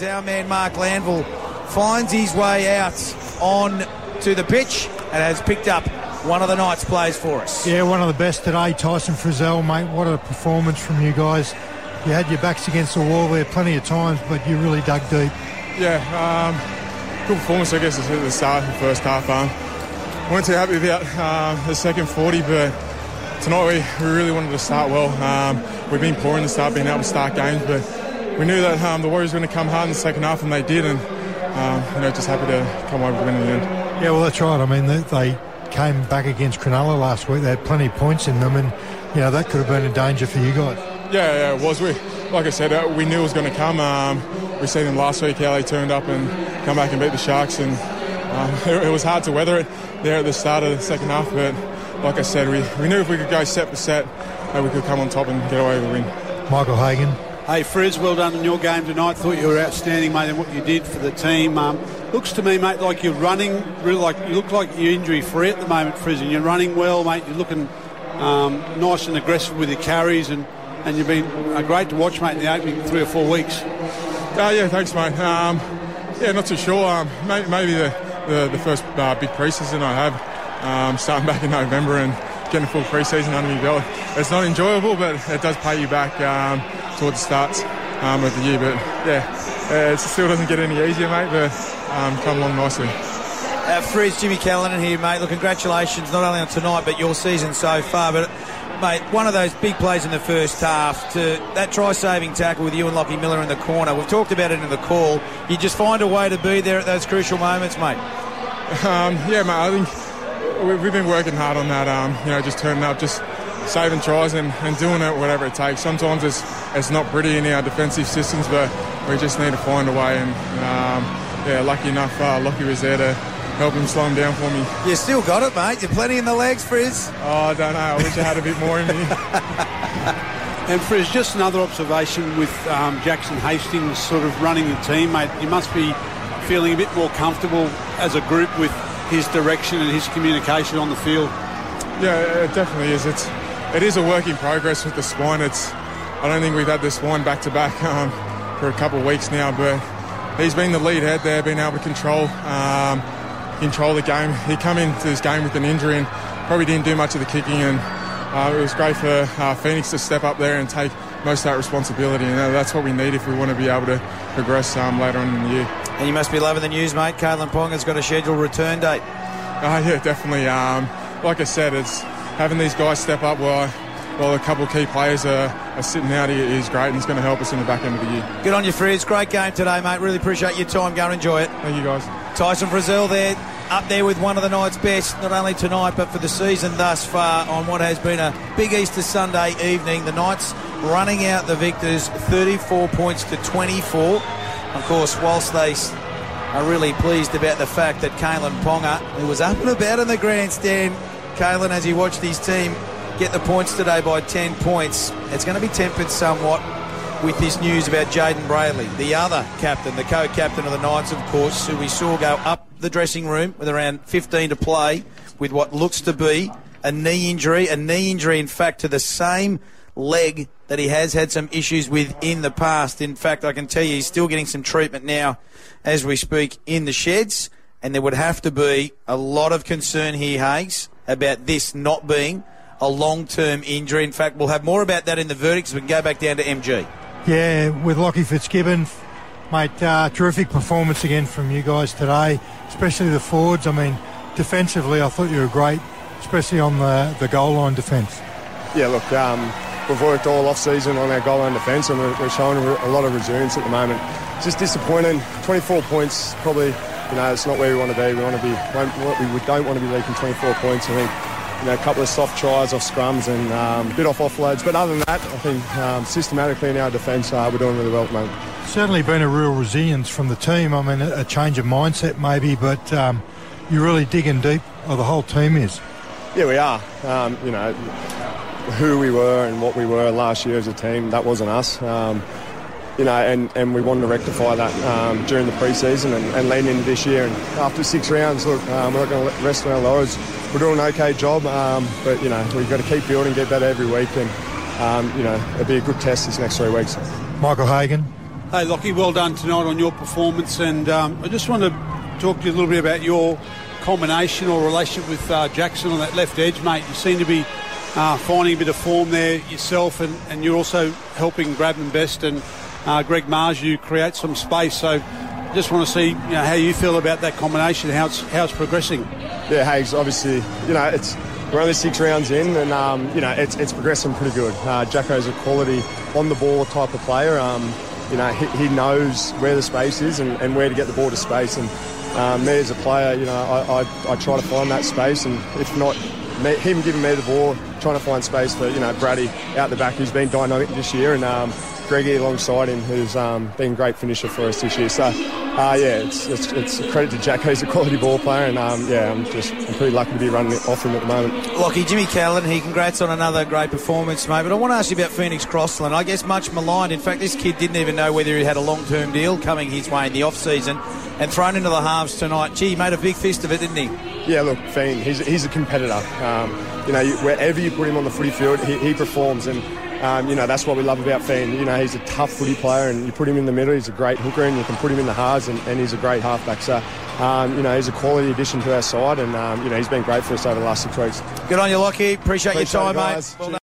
Our man Mark Landville finds his way out on to the pitch and has picked up one of the night's plays for us. Yeah, one of the best today, Tyson Frizell, mate. What a performance from you guys. You had your backs against the wall there plenty of times, but you really dug deep. Yeah, um, good performance, I guess, at the start of the first half. Um, weren't too happy about uh, the second 40, but tonight we, we really wanted to start well. Um, we've been poor in the start, being able to start games, but we knew that um, the Warriors were going to come hard in the second half, and they did, and um, you know, just happy to come a win in the end. Yeah, well, that's right. I mean, they, they came back against Cronulla last week. They had plenty of points in them, and you know that could have been a danger for you guys. Yeah, yeah, it was. We, like I said, uh, we knew it was going to come. Um, we seen them last week how they turned up and come back and beat the Sharks, and um, it, it, was hard to weather it there at the start of the second half. But like I said, we, we knew if we could go set for set, uh, we could come on top and get away with a win. Michael Hagan. Hey, Frizz, well done in your game tonight. Thought you were outstanding, mate, in what you did for the team. Um, looks to me, mate, like you're running, really like you look like you're injury free at the moment, Frizz, and you're running well, mate. You're looking um, nice and aggressive with your carries, and, and you've been uh, great to watch, mate, in the opening three or four weeks. Uh, yeah, thanks, mate. Um, yeah, not too sure. Um, maybe, maybe the, the, the first uh, big preseason I have, um, starting back in November and getting a full preseason under my belt. It's not enjoyable, but it does pay you back um, towards the starts um, of the year. But yeah, it still doesn't get any easier, mate, but um, come along nicely. Uh, Frizz, Jimmy Callanan here, mate. Look, congratulations not only on tonight, but your season so far. But, mate, one of those big plays in the first half to that try saving tackle with you and Lockie Miller in the corner. We've talked about it in the call. You just find a way to be there at those crucial moments, mate. Um, yeah, mate, I think we've been working hard on that, um, you know, just turning up, just saving tries and, and doing it whatever it takes. Sometimes it's it's not pretty in our defensive systems, but we just need to find a way. And um, yeah, lucky enough, uh, Lockie was there to help him slow him down for me. You still got it, mate. You're plenty in the legs, Frizz. Oh, I don't know. I wish I had a bit more in me. and Frizz, just another observation with um, Jackson Hastings sort of running the team, mate. You must be feeling a bit more comfortable as a group with his direction and his communication on the field. Yeah, it definitely is. It's it is a work in progress with the spine. It's I don't think we've had the spine back to back um, for a couple of weeks now, but he's been the lead head there, being able to control um, control the game. He come into this game with an injury and probably didn't do much of the kicking, and uh, it was great for uh, Phoenix to step up there and take most of that responsibility. And that's what we need if we want to be able to progress um, later on in the year. And you must be loving the news, mate. Kalyn Ponga's got a scheduled return date. Uh, yeah, definitely. Um, like I said, it's having these guys step up while, while a couple of key players are, are sitting out is great and it's going to help us in the back end of the year. Good on you, Frizz. Great game today, mate. Really appreciate your time. Go and enjoy it. Thank you, guys. Tyson Frizell there, up there with one of the night's best, not only tonight but for the season thus far on what has been a big Easter Sunday evening. The Knights running out the victors 34 points to 24. Of course, whilst they are really pleased about the fact that Kalyn Ponga, who was up and about in the grandstand, Kalyn, as he watched his team get the points today by 10 points, it's going to be tempered somewhat with this news about Jayden Brailey, the other captain, the co-captain of the Knights, of course, who we saw go up the dressing room with around 15 to play with what looks to be a knee injury, a knee injury, in fact, to the same leg that he has had some issues with in the past. In fact, I can tell you he's still getting some treatment now as we speak in the sheds, and there would have to be a lot of concern here, Hayes, about this not being a long term injury. In fact, we'll have more about that in the verdicts. We can go back down to MG. Yeah, with Lockie Fitzgibbon, mate, uh, terrific performance again from you guys today, especially the forwards. I mean, defensively, I thought you were great, especially on the, the goal line defence. Yeah, look, um, we've worked all off season on our goal line defence, and we're, we're showing a lot of resilience at the moment. It's just disappointing. 24 points, probably, you know, it's not where we want to be. We want to be, we don't want to be leaking 24 points. I think you know, a couple of soft tries off scrums and um, a bit off offloads. But other than that, I think um, systematically in our defence, uh, we're doing really well at the moment. Certainly been a real resilience from the team. I mean, a change of mindset maybe, but um, you're really digging deep, or the whole team is. Yeah, we are. Um, you know, who we were and what we were last year as a team, that wasn't us. Um, you know, and, and we wanted to rectify that um, during the pre-season and, and lean into this year. And after six rounds, look, um, we're not going to rest on our laurels. We're doing an okay job, um, but you know we've got to keep building, get better every week, and um, you know it'll be a good test these next three weeks. Michael Hagan. Hey, Lockie, well done tonight on your performance. And um, I just want to talk to you a little bit about your combination or relationship with uh, Jackson on that left edge, mate. You seem to be uh, finding a bit of form there yourself, and, and you're also helping Bradman Best and uh, Greg Marzhew create some space. So just want to see you know, how you feel about that combination, how it's, how it's progressing. Yeah, Hayes, obviously, you know, it's we're only six rounds in, and um, you know, it's, it's progressing pretty good. Uh, Jacko's a quality on the ball type of player. Um, you know, he, he, knows where the space is and, and, where to get the ball to space. And um, me as a player, you know, I, I, I, try to find that space, and if not, me, him giving me the ball, trying to find space for you know Brady out the back, who's been dynamic this year, and um, Greggy alongside him, who's um, been a great finisher for us this year. So, uh, yeah, it's, it's, it's, a credit to Jack. He's a quality ball player, and um, yeah, I'm just I'm pretty lucky to be running off him at the moment. Lockie, Jimmy Callan, he congrats on another great performance, mate. But I want to ask you about Phoenix Crossland. I guess much maligned. In fact, this kid didn't even know whether he had a long-term deal coming his way in the off-season, and thrown into the halves tonight. Gee, he made a big fist of it, didn't he? Yeah, look, Fiend, he's, he's a competitor. Um, you know, you, wherever you put him on the footy field, he, he performs, and um, you know, that's what we love about Fiend. You know, he's a tough footy player, and you put him in the middle, he's a great hooker, and you can put him in the halves, and, and he's a great halfback. So, um, you know, he's a quality addition to our side, and, um, you know, he's been great for us over the last six weeks. Good on you, Lockie. Appreciate, Appreciate your time, mate. Well